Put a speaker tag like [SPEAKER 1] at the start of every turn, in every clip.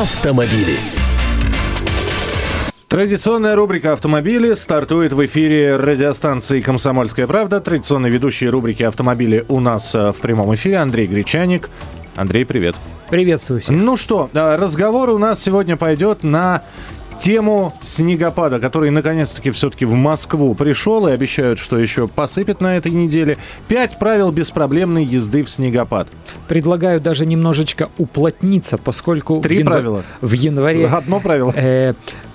[SPEAKER 1] автомобили.
[SPEAKER 2] Традиционная рубрика «Автомобили» стартует в эфире радиостанции «Комсомольская правда». Традиционные ведущие рубрики «Автомобили» у нас э, в прямом эфире. Андрей Гречаник. Андрей, привет.
[SPEAKER 3] Приветствую всех.
[SPEAKER 2] Ну что, э, разговор у нас сегодня пойдет на тему снегопада, который наконец-таки все-таки в Москву пришел и обещают, что еще посыпет на этой неделе. Пять правил беспроблемной езды в снегопад.
[SPEAKER 3] Предлагаю даже немножечко уплотниться, поскольку
[SPEAKER 2] Три
[SPEAKER 3] в, январ-
[SPEAKER 2] правила.
[SPEAKER 3] в январе
[SPEAKER 2] Одно правило.
[SPEAKER 3] э,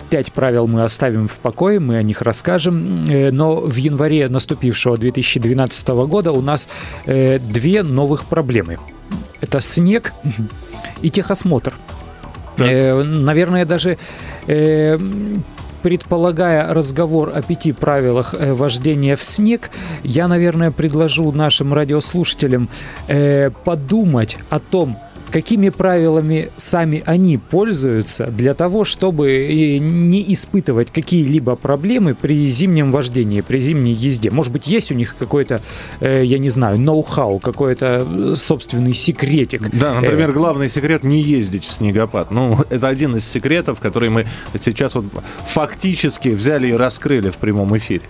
[SPEAKER 3] пять правил мы оставим в покое, мы о них расскажем. Э, но в январе наступившего 2012 года у нас э, две новых проблемы. Это снег и техосмотр. Э, наверное, даже э, предполагая разговор о пяти правилах э, вождения в снег, я, наверное, предложу нашим радиослушателям э, подумать о том, какими правилами сами они пользуются для того, чтобы не испытывать какие-либо проблемы при зимнем вождении, при зимней езде. Может быть, есть у них какой-то, э, я не знаю, ноу-хау, какой-то э, собственный секретик.
[SPEAKER 2] Да, например,
[SPEAKER 3] Э,
[SPEAKER 2] главный секрет не ездить в снегопад. Ну, это один из секретов, который мы сейчас вот фактически взяли и раскрыли в прямом эфире.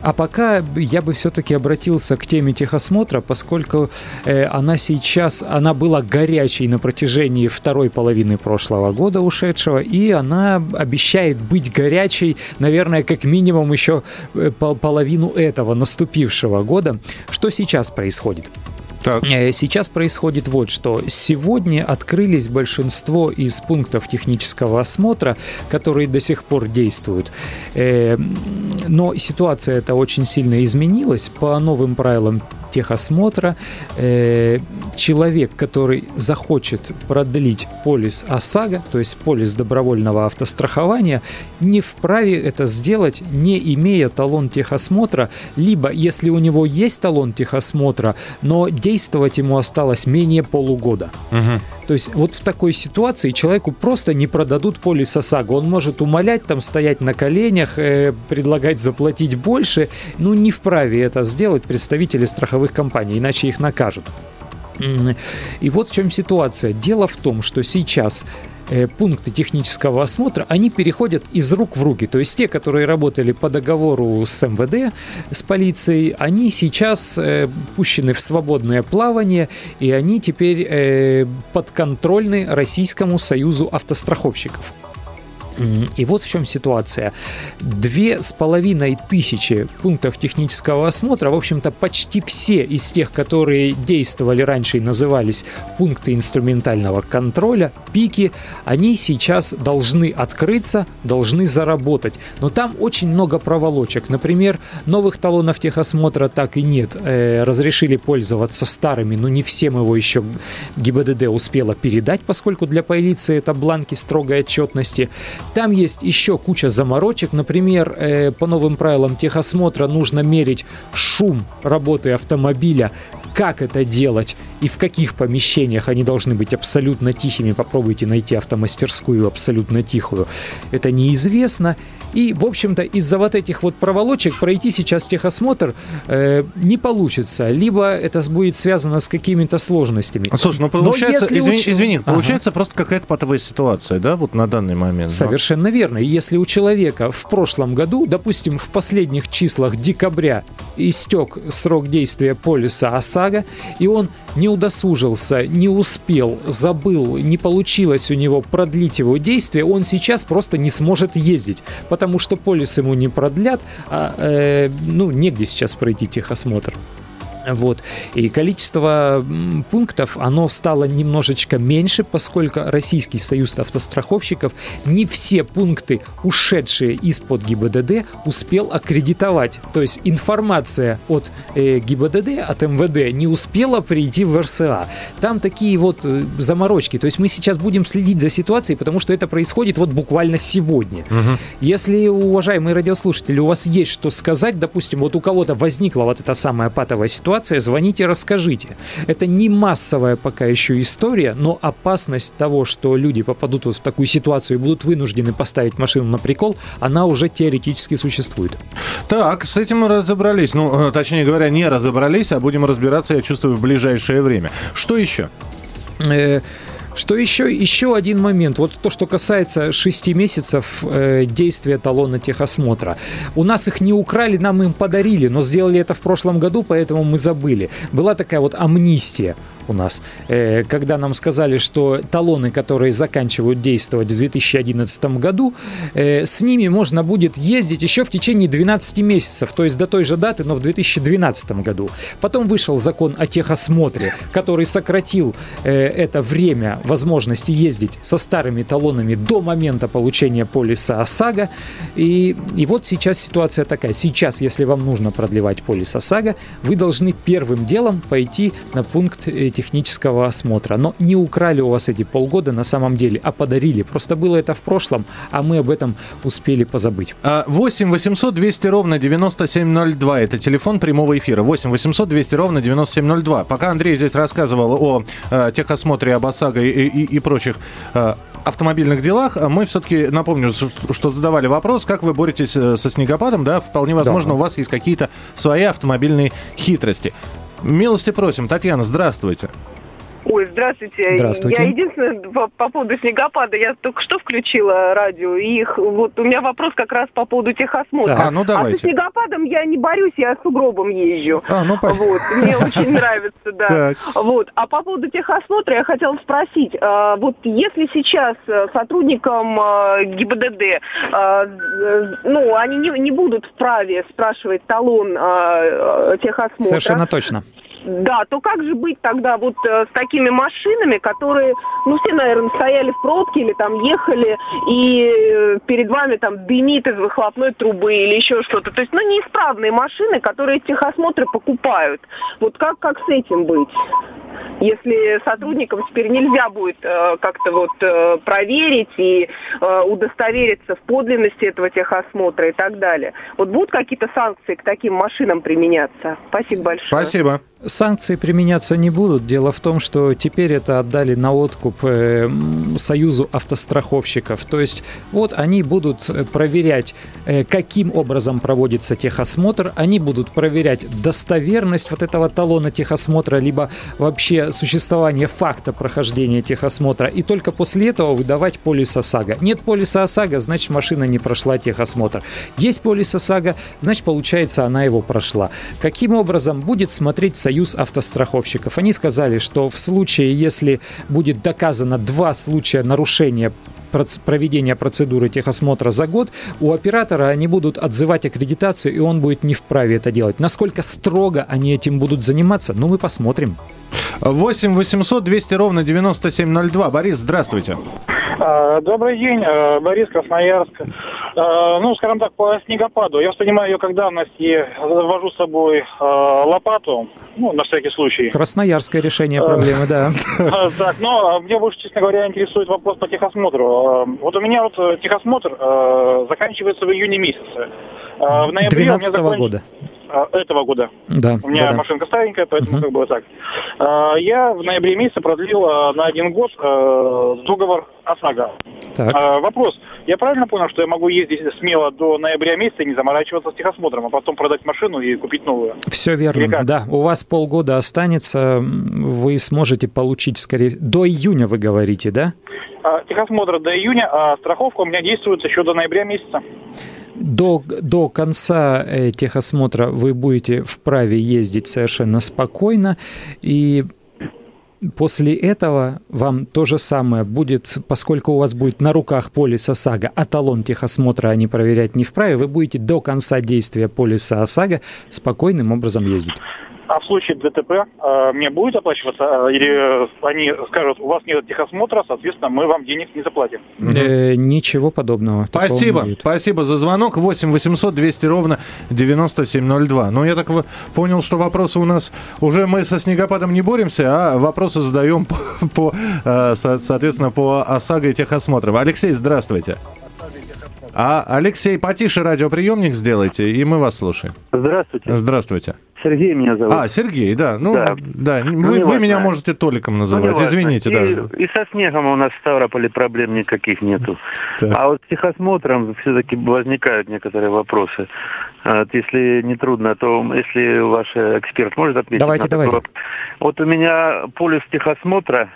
[SPEAKER 3] А пока я бы все-таки обратился к теме техосмотра, поскольку она сейчас, она была горячей на протяжении второй половины прошлого года ушедшего, и она обещает быть горячей, наверное, как минимум еще э, пол- половину этого наступившего года. Что сейчас происходит?
[SPEAKER 2] Так.
[SPEAKER 3] Э, Сейчас происходит вот что. Сегодня открылись большинство из пунктов технического осмотра, которые до сих пор действуют. Э, Но ситуация эта очень сильно изменилась. По новым правилам техосмотра э, человек, который захочет продлить полис ОСАГО, то есть полис добровольного автострахования, не вправе это сделать, не имея талон техосмотра, либо если у него есть талон техосмотра, но действовать ему осталось менее полугода. То есть вот в такой ситуации человеку просто не продадут полис ОСАГО. Он может умолять, там стоять на коленях, э, предлагать заплатить больше. Ну, не вправе это сделать представители страховых компаний, иначе их накажут. И вот в чем ситуация. Дело в том, что сейчас пункты технического осмотра, они переходят из рук в руки. То есть те, которые работали по договору с МВД, с полицией, они сейчас э, пущены в свободное плавание, и они теперь э, подконтрольны Российскому союзу автостраховщиков. И вот в чем ситуация. Две с половиной тысячи пунктов технического осмотра, в общем-то, почти все из тех, которые действовали раньше и назывались пункты инструментального контроля, пики, они сейчас должны открыться, должны заработать. Но там очень много проволочек. Например, новых талонов техосмотра так и нет. Э, разрешили пользоваться старыми, но не всем его еще ГИБДД успела передать, поскольку для полиции это бланки строгой отчетности. Там есть еще куча заморочек. Например, э, по новым правилам техосмотра нужно мерить шум работы автомобиля, как это делать и в каких помещениях они должны быть абсолютно тихими. Попробуйте найти автомастерскую абсолютно тихую. Это неизвестно. И, в общем-то, из-за вот этих вот проволочек пройти сейчас техосмотр э, не получится. Либо это будет связано с какими-то сложностями.
[SPEAKER 2] Слушай, ну
[SPEAKER 3] Но
[SPEAKER 2] получается,
[SPEAKER 3] если
[SPEAKER 2] извини,
[SPEAKER 3] уч-
[SPEAKER 2] извини,
[SPEAKER 3] Ага.
[SPEAKER 2] получается просто какая-то патовая ситуация, да, вот на данный момент. да?
[SPEAKER 3] Совершенно верно. И если у человека в прошлом году, допустим, в последних числах декабря истек срок действия полиса ОСАГО, и он не удосужился, не успел, забыл, не получилось у него продлить его действие, он сейчас просто не сможет ездить, потому что полис ему не продлят, а э, ну, негде сейчас пройти техосмотр. Вот. И количество пунктов, оно стало немножечко меньше, поскольку Российский союз автостраховщиков не все пункты, ушедшие из-под ГИБДД, успел аккредитовать. То есть информация от э, ГИБДД, от МВД не успела прийти в РСА. Там такие вот э, заморочки. То есть мы сейчас будем следить за ситуацией, потому что это происходит вот буквально сегодня. Если, уважаемые радиослушатели, у вас есть что сказать, допустим, вот у кого-то возникла вот эта самая патовая ситуация, звоните, расскажите. Это не массовая пока еще история, но опасность того, что люди попадут вот в такую ситуацию и будут вынуждены поставить машину на прикол, она уже теоретически существует.
[SPEAKER 2] Так, с этим мы разобрались. Ну, э, точнее говоря, не разобрались, а будем разбираться, я чувствую, в ближайшее время. Что еще?
[SPEAKER 3] Что еще? Еще один момент. Вот то, что касается 6 месяцев э, действия талона техосмотра. У нас их не украли, нам им подарили, но сделали это в прошлом году, поэтому мы забыли. Была такая вот амнистия у нас, э, когда нам сказали, что талоны, которые заканчивают действовать в 2011 году, э, с ними можно будет ездить еще в течение 12 месяцев, то есть до той же даты, но в 2012 году. Потом вышел закон о техосмотре, который сократил э, это время возможности ездить со старыми талонами до момента получения полиса ОСАГО. И, и вот сейчас ситуация такая. Сейчас, если вам нужно продлевать полис ОСАГО, вы должны первым делом пойти на пункт технического осмотра. Но не украли у вас эти полгода на самом деле, а подарили. Просто было это в прошлом, а мы об этом успели позабыть.
[SPEAKER 2] 8 800 200 ровно 9702. Это телефон прямого эфира. 8 800 200 ровно 9702. Пока Андрей здесь рассказывал о э, техосмотре, об ОСАГО и, и, и прочих э, автомобильных делах, мы все-таки, напомню, что задавали вопрос, как вы боретесь э, со снегопадом, да, вполне возможно, да. у вас есть какие-то свои автомобильные хитрости. Милости просим. Татьяна, здравствуйте.
[SPEAKER 1] Ой, здравствуйте.
[SPEAKER 3] Здравствуйте.
[SPEAKER 1] Я единственное по, по поводу снегопада, я только что включила радио, и их, вот у меня вопрос как раз по поводу техосмотра.
[SPEAKER 2] А, ну давайте.
[SPEAKER 1] А со снегопадом я не борюсь, я с угробом езжу.
[SPEAKER 2] А, ну понятно.
[SPEAKER 1] Вот, мне очень нравится, да. Так. Вот. А по поводу техосмотра я хотела спросить, а, вот если сейчас э, сотрудникам а, ГИБДД, а, ну, они не, не будут вправе спрашивать талон техосмотра.
[SPEAKER 3] Совершенно точно.
[SPEAKER 1] Да, то как же быть тогда вот э, с такими машинами, которые, ну, все, наверное, стояли в пробке или там ехали, и э, перед вами там дымит из выхлопной трубы или еще что-то. То есть, ну, неисправные машины, которые техосмотры покупают. Вот как, как с этим быть? если сотрудникам теперь нельзя будет э, как-то вот э, проверить и э, удостовериться в подлинности этого техосмотра и так далее. Вот будут какие-то санкции к таким машинам применяться? Спасибо большое.
[SPEAKER 2] Спасибо.
[SPEAKER 3] Санкции применяться не будут. Дело в том, что теперь это отдали на откуп э, Союзу автостраховщиков. То есть вот они будут э, проверять, э, каким образом проводится техосмотр, они будут проверять достоверность вот этого талона техосмотра, либо вообще существование факта прохождения техосмотра, и только после этого выдавать полис ОСАГО. Нет полиса ОСАГО, значит машина не прошла техосмотр. Есть полис ОСАГО, значит получается она его прошла. Каким образом будет смотреть Союз Союз автостраховщиков. Они сказали, что в случае, если будет доказано два случая нарушения проведения процедуры техосмотра за год, у оператора они будут отзывать аккредитацию, и он будет не вправе это делать. Насколько строго они этим будут заниматься, ну мы посмотрим.
[SPEAKER 2] 8 800 200 ровно 9702. Борис, здравствуйте.
[SPEAKER 4] А, добрый день, а, Борис Красноярск. А, ну, скажем так, по снегопаду. Я вспоминаю ее как давность и вожу с собой лопату, ну, на всякий случай.
[SPEAKER 3] Красноярское решение проблемы, да.
[SPEAKER 4] Так, но мне больше, честно говоря, интересует вопрос по техосмотру. Вот у меня вот э, техосмотр заканчивается в июне месяце.
[SPEAKER 3] В ноябре 12 года.
[SPEAKER 4] А, этого года.
[SPEAKER 3] Да,
[SPEAKER 4] У меня
[SPEAKER 3] да,
[SPEAKER 4] машинка старенькая, поэтому uh-huh. как бы вот так. А, я в ноябре месяце продлил а, на один год договор ОСАГО. Так. Вопрос. Я правильно понял, что я могу ездить смело до ноября месяца и не заморачиваться с техосмотром, а потом продать машину и купить новую?
[SPEAKER 3] Все верно. Да, у вас полгода останется, вы сможете получить скорее... До июня вы говорите, да?
[SPEAKER 4] Техосмотр до июня, а страховка у меня действует еще до ноября месяца
[SPEAKER 3] до, до конца э, техосмотра вы будете вправе ездить совершенно спокойно, и После этого вам то же самое будет, поскольку у вас будет на руках полис ОСАГО, а талон техосмотра они проверять не вправе, вы будете до конца действия полиса ОСАГО спокойным образом ездить.
[SPEAKER 4] А в случае ДТП э, мне будет оплачиваться, э, или они скажут, у вас нет техосмотра, соответственно, мы вам денег не заплатим?
[SPEAKER 3] Э, ничего подобного.
[SPEAKER 2] Спасибо, спасибо за звонок. 8 800 200 ровно 9702. Ну, я так понял, что вопросы у нас уже мы со снегопадом не боремся, а вопросы задаем по, по э, соответственно, по ОСАГО и техосмотрам. Алексей, здравствуйте. А, Алексей, потише радиоприемник сделайте, и мы вас слушаем.
[SPEAKER 5] Здравствуйте.
[SPEAKER 2] Здравствуйте.
[SPEAKER 5] Сергей меня зовут.
[SPEAKER 2] А, Сергей, да. Ну, да. да. Ну, вы, вы меня можете Толиком называть, ну, извините.
[SPEAKER 5] И, да. и со снегом у нас в Ставрополе проблем никаких нету. Так. А вот с техосмотром все-таки возникают некоторые вопросы. Вот, если не трудно, то если ваш эксперт может ответить
[SPEAKER 3] давайте,
[SPEAKER 5] на
[SPEAKER 3] давайте.
[SPEAKER 5] Вот у меня полис техосмотра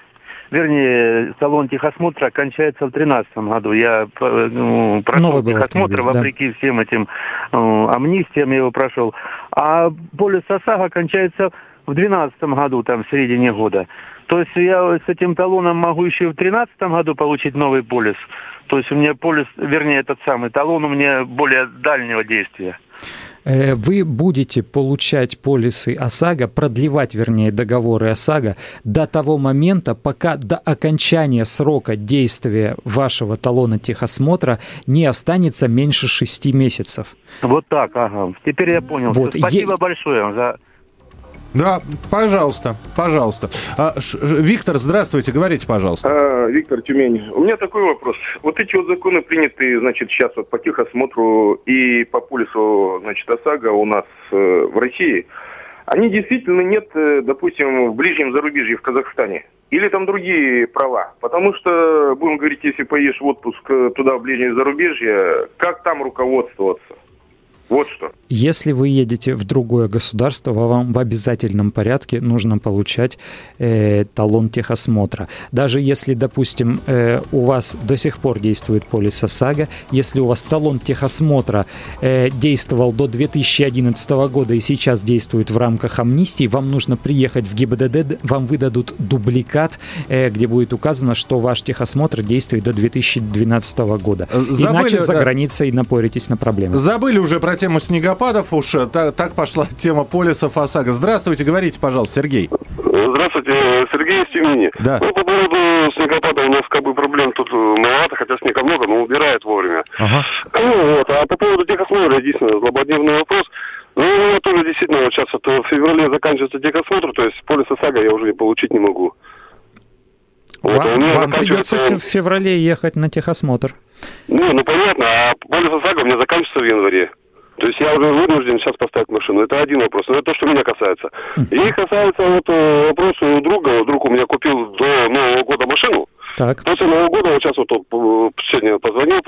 [SPEAKER 5] вернее, салон техосмотра кончается в 2013 году. Я ну, прошел Новый техосмотр, вопреки да. всем этим э, амнистиям я его прошел. А полис ОСАГО кончается в 2012 году, там, в середине года. То есть я с этим талоном могу еще и в 2013 году получить новый полис. То есть у меня полис, вернее, этот самый талон у меня более дальнего действия.
[SPEAKER 3] Э, вы будете получать полисы ОСАГО, продлевать, вернее, договоры ОСАГО до того момента, пока до окончания срока действия вашего талона техосмотра не останется меньше шести месяцев.
[SPEAKER 5] Вот так, ага. Теперь я понял. Вот. Спасибо е... большое за
[SPEAKER 2] да, пожалуйста, пожалуйста. А, Ш, Виктор, здравствуйте, говорите, пожалуйста.
[SPEAKER 6] А, Виктор Тюмень. У меня такой вопрос. Вот эти вот законы приняты, значит, сейчас вот по техосмотру и по полису, значит, ОСАГО у нас э, в России, они действительно нет, э, допустим, в ближнем зарубежье, в Казахстане. Или там другие права. Потому что, будем говорить, если поедешь в отпуск э, туда, в ближнее зарубежье, как там руководствоваться? Вот что.
[SPEAKER 3] Если вы едете в другое государство, вам в обязательном порядке нужно получать э, талон техосмотра. Даже если, допустим, э, у вас до сих пор действует полис ОСАГО, если у вас талон техосмотра э, действовал до 2011 года и сейчас действует в рамках амнистии, вам нужно приехать в ГИБДД, вам выдадут дубликат, э, где будет указано, что ваш техосмотр действует до 2012 года. Забыли, Иначе за границей напоритесь на проблемы.
[SPEAKER 2] Забыли уже про тему снегопадов уж. Э, так, так пошла тема полисов ОСАГО. Здравствуйте, говорите, пожалуйста, Сергей.
[SPEAKER 7] Здравствуйте, Сергей из Тюмени.
[SPEAKER 2] Да.
[SPEAKER 7] Ну, по поводу снегопада у нас как бы проблем тут маловато, хотя снега много, но убирает вовремя. Ага. Ну, вот. А по поводу техосмотра, единственное, злободневный вопрос. Ну, тоже действительно вот сейчас это в феврале заканчивается техосмотр, то есть полис ОСАГО я уже не получить не могу.
[SPEAKER 3] Вот, вам, вам придется в феврале ехать на техосмотр.
[SPEAKER 7] Ну, ну понятно, а полис ОСАГО у меня заканчивается. Уже вынужден сейчас поставить машину. Это один вопрос. Это то, что меня касается. И касается вот э, вопроса у друга. Друг у меня купил до Нового года машину.
[SPEAKER 3] Так.
[SPEAKER 7] После Нового года, вот сейчас вот он сегодня позвонил,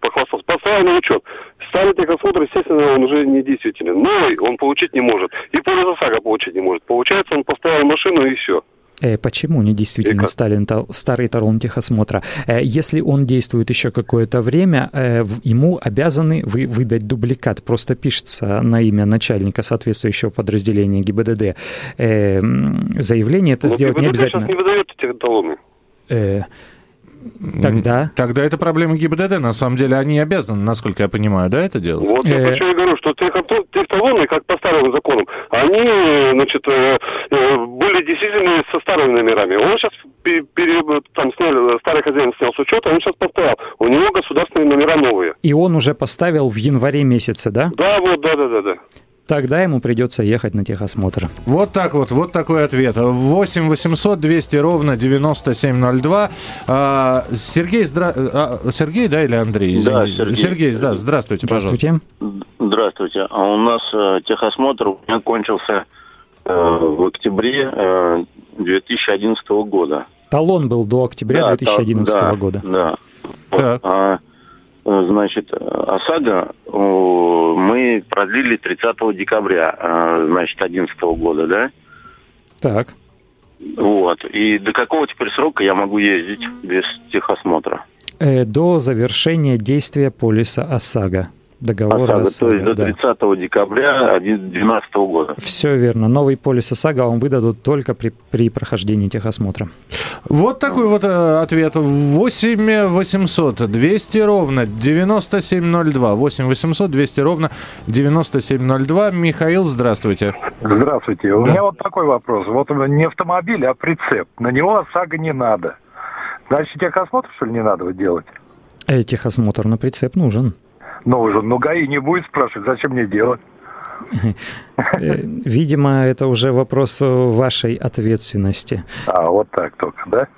[SPEAKER 7] похвастался, поставил на учет. Старый техосмотр, естественно, он уже не действителен. Новый он получить не может. И полис ОСАГО получить не может. Получается, он поставил машину и все.
[SPEAKER 3] Э, почему не действительно Сталин, старый талон техосмотра? Э, если он действует еще какое-то время, э, ему обязаны вы выдать дубликат. Просто пишется на имя начальника соответствующего подразделения ГИБДД. Заявление это Но сделать ГИБДД не обязательно. сейчас
[SPEAKER 7] не выдает эти талоны.
[SPEAKER 3] Тогда?
[SPEAKER 2] Тогда это проблема ГИБДД. На самом деле они обязаны, насколько я понимаю, да, это делать?
[SPEAKER 7] Вот я почему и говорю, что техталоны, как по старым законам, они, значит, э, э, были действительно со старыми номерами. Он сейчас там сняли, старый хозяин снял с учета, он сейчас поставил. У него государственные номера новые.
[SPEAKER 3] И он уже поставил в январе месяце, да?
[SPEAKER 7] Да, вот, да, да, да, да
[SPEAKER 3] тогда ему придется ехать на техосмотр.
[SPEAKER 2] Вот так вот, вот такой ответ. 8 800 200 ровно 9702. А, Сергей, здра... а, Сергей, да, или Андрей?
[SPEAKER 8] Да, Сергей.
[SPEAKER 2] Сергей, да, здравствуйте,
[SPEAKER 3] здравствуйте.
[SPEAKER 8] пожалуйста. Здравствуйте. А у нас э, техосмотр у меня кончился э, в октябре э, 2011 года.
[SPEAKER 3] Талон был до октября да, 2011
[SPEAKER 8] та,
[SPEAKER 3] года.
[SPEAKER 8] Да. Вот, а, значит, ОСАГО мы продлили 30 декабря, э, значит, 2011 года, да?
[SPEAKER 3] Так.
[SPEAKER 8] Вот. И до какого теперь срока я могу ездить без техосмотра?
[SPEAKER 3] Э, до завершения действия полиса ОСАГО договора ОСАГО.
[SPEAKER 8] ОСАГО то есть до 30 да. декабря 2012 года.
[SPEAKER 3] Все верно. Новый полис ОСАГО вам выдадут только при, при прохождении техосмотра.
[SPEAKER 2] Вот такой вот э, ответ. 8 800 200 ровно 9702. 8 800 200 ровно 9702. Михаил, здравствуйте.
[SPEAKER 9] Здравствуйте. У да. меня вот такой вопрос. Вот не автомобиль, а прицеп. На него ОСАГО не надо. Значит, техосмотр, что ли, не надо делать?
[SPEAKER 3] Э, техосмотр на прицеп нужен.
[SPEAKER 9] Но уже, ну ГАИ не будет спрашивать, зачем мне делать?
[SPEAKER 3] Э, видимо, это уже вопрос вашей ответственности.
[SPEAKER 9] А, вот так только, да?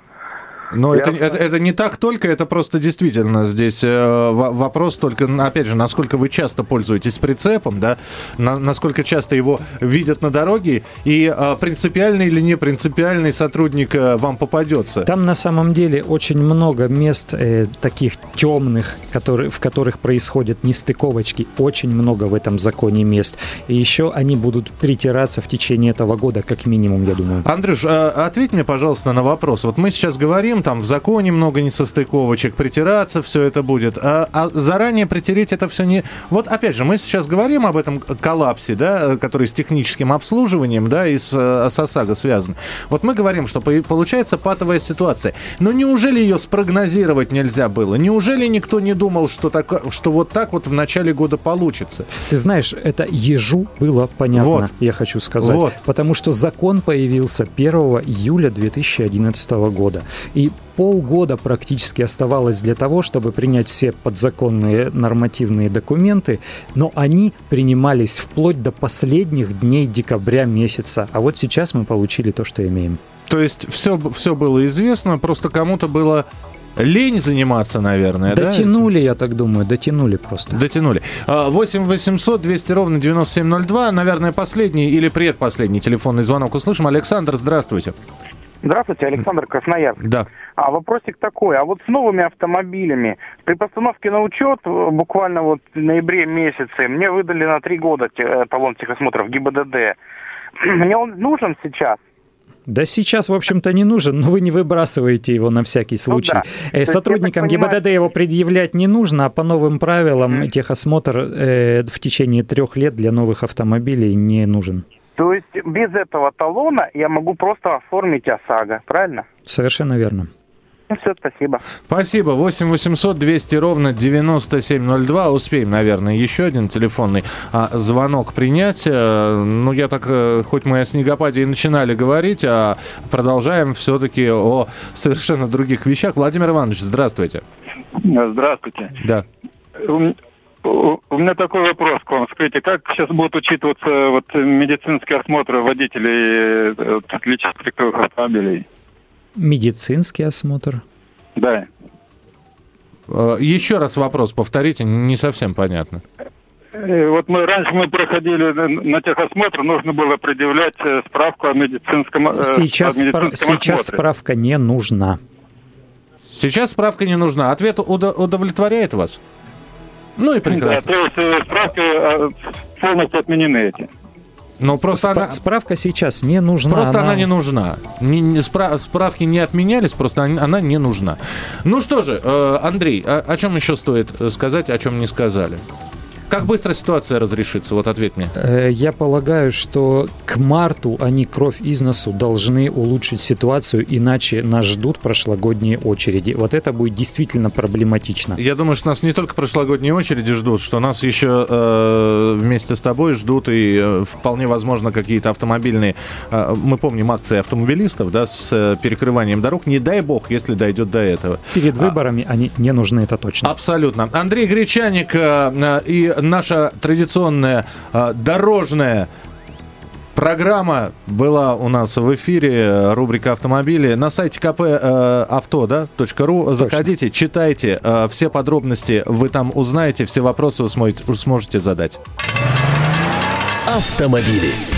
[SPEAKER 2] Но это, это, это не так только, это просто действительно здесь э, вопрос только, опять же, насколько вы часто пользуетесь прицепом, да, на, насколько часто его видят на дороге, и э, принципиальный или не принципиальный сотрудник э, вам попадется.
[SPEAKER 3] Там на самом деле очень много мест э, таких темных, которые, в которых происходят нестыковочки, очень много в этом законе мест. И еще они будут притираться в течение этого года, как минимум, я думаю.
[SPEAKER 2] Андрюш, а, ответь мне, пожалуйста, на вопрос. Вот мы сейчас говорим, там в законе много несостыковочек, притираться все это будет. А, а заранее притереть это все не... Вот опять же, мы сейчас говорим об этом коллапсе, да, который с техническим обслуживанием, да, и с, э, с ОСАГО связан. Вот мы говорим, что получается патовая ситуация. Но неужели ее спрогнозировать нельзя было? Неужели никто не думал, что, так, что вот так вот в начале года получится?
[SPEAKER 3] Ты знаешь, это ежу было понятно, вот. я хочу сказать. Вот. Потому что закон появился 1 июля 2011 года. И полгода практически оставалось для того, чтобы принять все подзаконные нормативные документы, но они принимались вплоть до последних дней декабря месяца. А вот сейчас мы получили то, что имеем.
[SPEAKER 2] То есть все, все было известно, просто кому-то было лень заниматься, наверное,
[SPEAKER 3] Дотянули, да? я так думаю, дотянули просто.
[SPEAKER 2] Дотянули. 8 800 200 ровно 9702, наверное, последний или предпоследний телефонный звонок услышим. Александр, здравствуйте.
[SPEAKER 10] Здравствуйте, Александр Красноярск.
[SPEAKER 2] Да.
[SPEAKER 10] А вопросик такой, а вот с новыми автомобилями, при постановке на учет э, буквально вот в ноябре месяце мне выдали на три года э, талон техосмотра в ГИБДД. Мне он нужен сейчас?
[SPEAKER 3] Да сейчас, в общем-то, не нужен, но вы не выбрасываете его на всякий ну случай. Ну, да. э, Сотрудникам есть, ГИБДД его предъявлять не нужно, а по новым правилам mm-hmm. техосмотр э, в течение трех лет для новых автомобилей не нужен.
[SPEAKER 10] То есть без этого талона я могу просто оформить ОСАГО, правильно?
[SPEAKER 3] Совершенно верно.
[SPEAKER 10] Ну все, спасибо.
[SPEAKER 2] Спасибо. 8 800 200 ровно 9702. Успеем, наверное, еще один телефонный а, звонок принять. А, ну, я так, а, хоть мы о снегопаде и начинали говорить, а продолжаем все-таки о совершенно других вещах. Владимир Иванович, здравствуйте.
[SPEAKER 11] Здравствуйте.
[SPEAKER 2] Да.
[SPEAKER 11] У меня такой вопрос к вам. Скажите, как сейчас будут учитываться вот медицинские осмотры водителей э, личных легковых автомобилей?
[SPEAKER 3] Медицинский осмотр?
[SPEAKER 11] Да.
[SPEAKER 2] Э, еще раз вопрос повторите, не совсем понятно.
[SPEAKER 11] Э, вот мы раньше мы проходили на техосмотр, нужно было предъявлять справку о медицинском,
[SPEAKER 3] сейчас,
[SPEAKER 11] о медицинском
[SPEAKER 3] Сейчас справка не нужна.
[SPEAKER 2] Сейчас справка не нужна. Ответ удовлетворяет вас? Ну и прекрасно.
[SPEAKER 11] Да, то есть справки э, полностью отменены эти.
[SPEAKER 2] Но просто
[SPEAKER 3] Спра- она... Справка сейчас не нужна.
[SPEAKER 2] Просто она, она не нужна. Не, не, спра- справки не отменялись, просто она не нужна. Ну что же, э, Андрей, о, о чем еще стоит сказать, о чем не сказали? Как быстро ситуация разрешится? Вот ответь мне.
[SPEAKER 3] Э, я полагаю, что к марту они кровь из носу должны улучшить ситуацию, иначе нас ждут прошлогодние очереди. Вот это будет действительно проблематично.
[SPEAKER 2] Я думаю, что нас не только прошлогодние очереди ждут, что нас еще э, вместе с тобой ждут и э, вполне возможно какие-то автомобильные... Э, мы помним акции автомобилистов, да, с э, перекрыванием дорог. Не дай бог, если дойдет до этого.
[SPEAKER 3] Перед выборами а, они не нужны, это точно.
[SPEAKER 2] Абсолютно. Андрей Гречаник э, э и наша традиционная э, дорожная Программа была у нас в эфире, рубрика «Автомобили». На сайте КП э, авто, да, .ру. Заходите, читайте. Э, все подробности вы там узнаете, все вопросы вы сможете, сможете задать.
[SPEAKER 12] Автомобили.